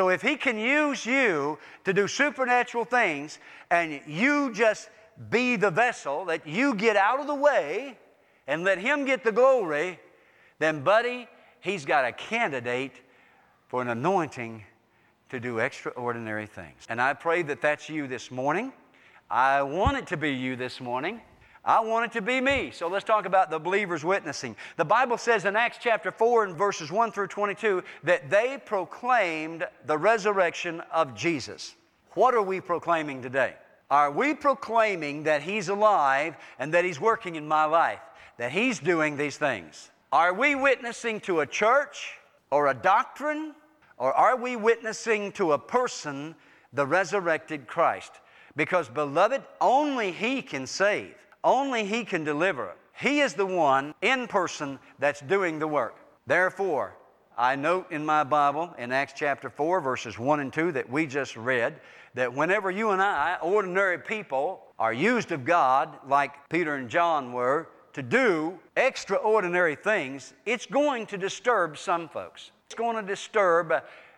So if He can use you to do supernatural things and you just be the vessel, that you get out of the way and let Him get the glory, then, buddy, He's got a candidate for an anointing to do extraordinary things. And I pray that that's you this morning. I want it to be you this morning. I want it to be me. So let's talk about the believers witnessing. The Bible says in Acts chapter 4 and verses 1 through 22 that they proclaimed the resurrection of Jesus. What are we proclaiming today? Are we proclaiming that He's alive and that He's working in my life, that He's doing these things? Are we witnessing to a church or a doctrine, or are we witnessing to a person, the resurrected Christ? Because, beloved, only He can save. Only He can deliver. He is the one in person that's doing the work. Therefore, I note in my Bible in Acts chapter 4, verses 1 and 2 that we just read, that whenever you and I, ordinary people, are used of God, like Peter and John were, to do extraordinary things, it's going to disturb some folks. It's going to disturb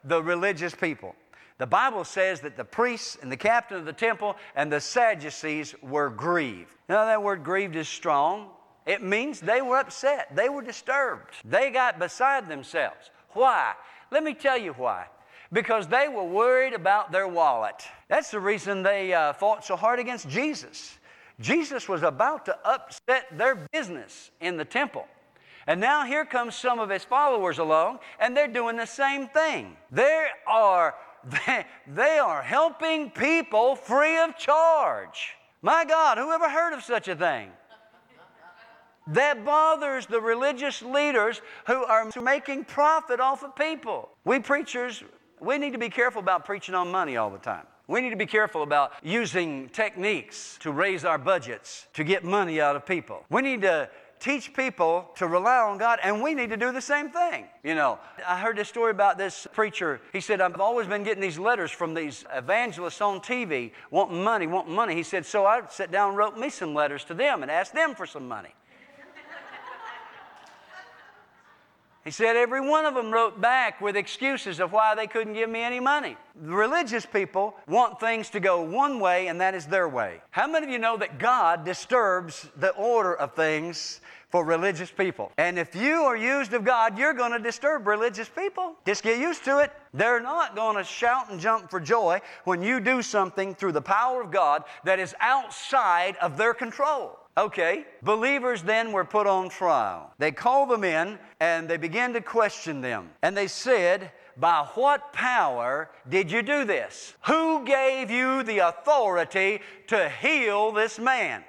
the religious people. The Bible says that the priests and the captain of the temple and the Sadducees were grieved. Now, that word grieved is strong. It means they were upset, they were disturbed, they got beside themselves. Why? Let me tell you why. Because they were worried about their wallet. That's the reason they uh, fought so hard against Jesus. Jesus was about to upset their business in the temple. And now here comes some of his followers along, and they're doing the same thing. They are they, they are helping people free of charge. My God, who ever heard of such a thing? That bothers the religious leaders who are making profit off of people. We preachers, we need to be careful about preaching on money all the time. We need to be careful about using techniques to raise our budgets to get money out of people. We need to teach people to rely on God, and we need to do the same thing. You know, I heard this story about this preacher. He said, I've always been getting these letters from these evangelists on TV wanting money, wanting money. He said, so I sat down and wrote me some letters to them and asked them for some money. He said every one of them wrote back with excuses of why they couldn't give me any money. The religious people want things to go one way, and that is their way. How many of you know that God disturbs the order of things for religious people? And if you are used of God, you're going to disturb religious people. Just get used to it. They're not going to shout and jump for joy when you do something through the power of God that is outside of their control. Okay, believers then were put on trial. They called them in and they began to question them. And they said, By what power did you do this? Who gave you the authority to heal this man?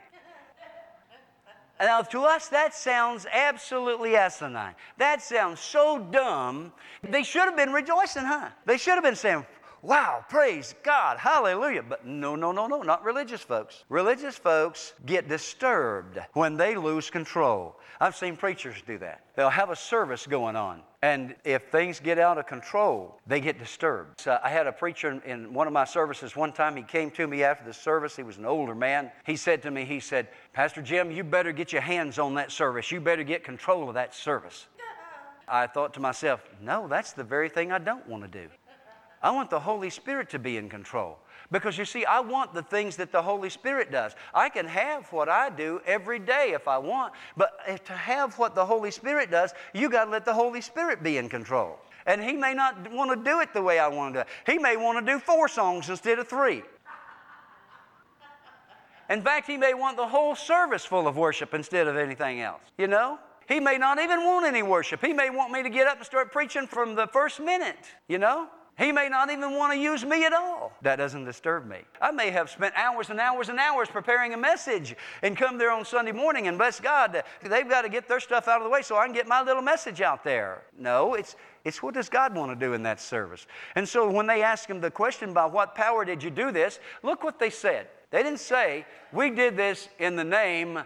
Now, to us, that sounds absolutely asinine. That sounds so dumb. They should have been rejoicing, huh? They should have been saying, wow, praise God, hallelujah. But no, no, no, no, not religious folks. Religious folks get disturbed when they lose control. I've seen preachers do that. They'll have a service going on, and if things get out of control, they get disturbed. So I had a preacher in one of my services one time. He came to me after the service. He was an older man. He said to me, he said, Pastor Jim, you better get your hands on that service. You better get control of that service. I thought to myself, no, that's the very thing I don't want to do. I want the Holy Spirit to be in control. Because you see, I want the things that the Holy Spirit does. I can have what I do every day if I want, but to have what the Holy Spirit does, you got to let the Holy Spirit be in control. And He may not want to do it the way I want to do it. He may want to do four songs instead of three. In fact, He may want the whole service full of worship instead of anything else. You know? He may not even want any worship. He may want me to get up and start preaching from the first minute, you know? He may not even want to use me at all. That doesn't disturb me. I may have spent hours and hours and hours preparing a message and come there on Sunday morning and bless God, they've got to get their stuff out of the way so I can get my little message out there. No, it's, it's what does God want to do in that service? And so when they ask him the question, by what power did you do this? Look what they said. They didn't say, we did this in the name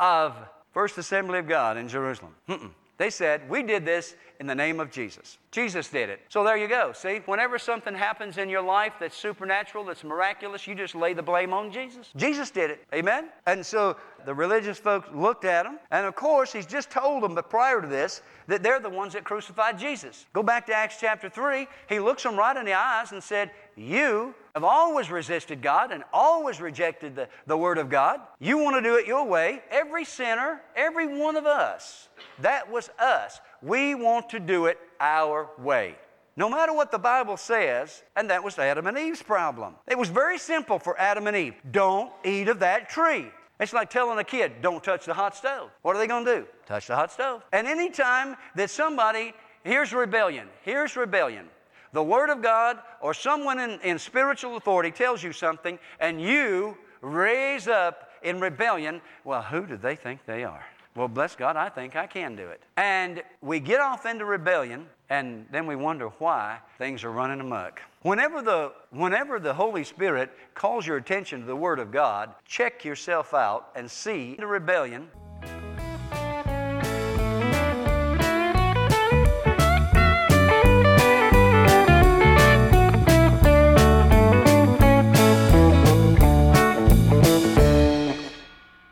of First Assembly of God in Jerusalem. Mm-mm. They said, We did this in the name of Jesus. Jesus did it. So there you go. See, whenever something happens in your life that's supernatural, that's miraculous, you just lay the blame on Jesus. Jesus did it. Amen? And so the religious folks looked at him, and of course, he's just told them, but prior to this, that they're the ones that crucified Jesus. Go back to Acts chapter 3. He looks them right in the eyes and said, You have always resisted God and always rejected the, the Word of God. You want to do it your way. Every sinner, every one of us, that was us. We want to do it our way. No matter what the Bible says, and that was Adam and Eve's problem. It was very simple for Adam and Eve don't eat of that tree. It's like telling a kid, don't touch the hot stove. What are they going to do? Touch the hot stove. And anytime that somebody, here's rebellion, here's rebellion. The Word of God or someone in, in spiritual authority tells you something, and you raise up in rebellion, well, who do they think they are? Well, bless God, I think I can do it. And we get off into rebellion, and then we wonder why things are running amok. Whenever the, whenever the Holy Spirit calls your attention to the Word of God, check yourself out and see the rebellion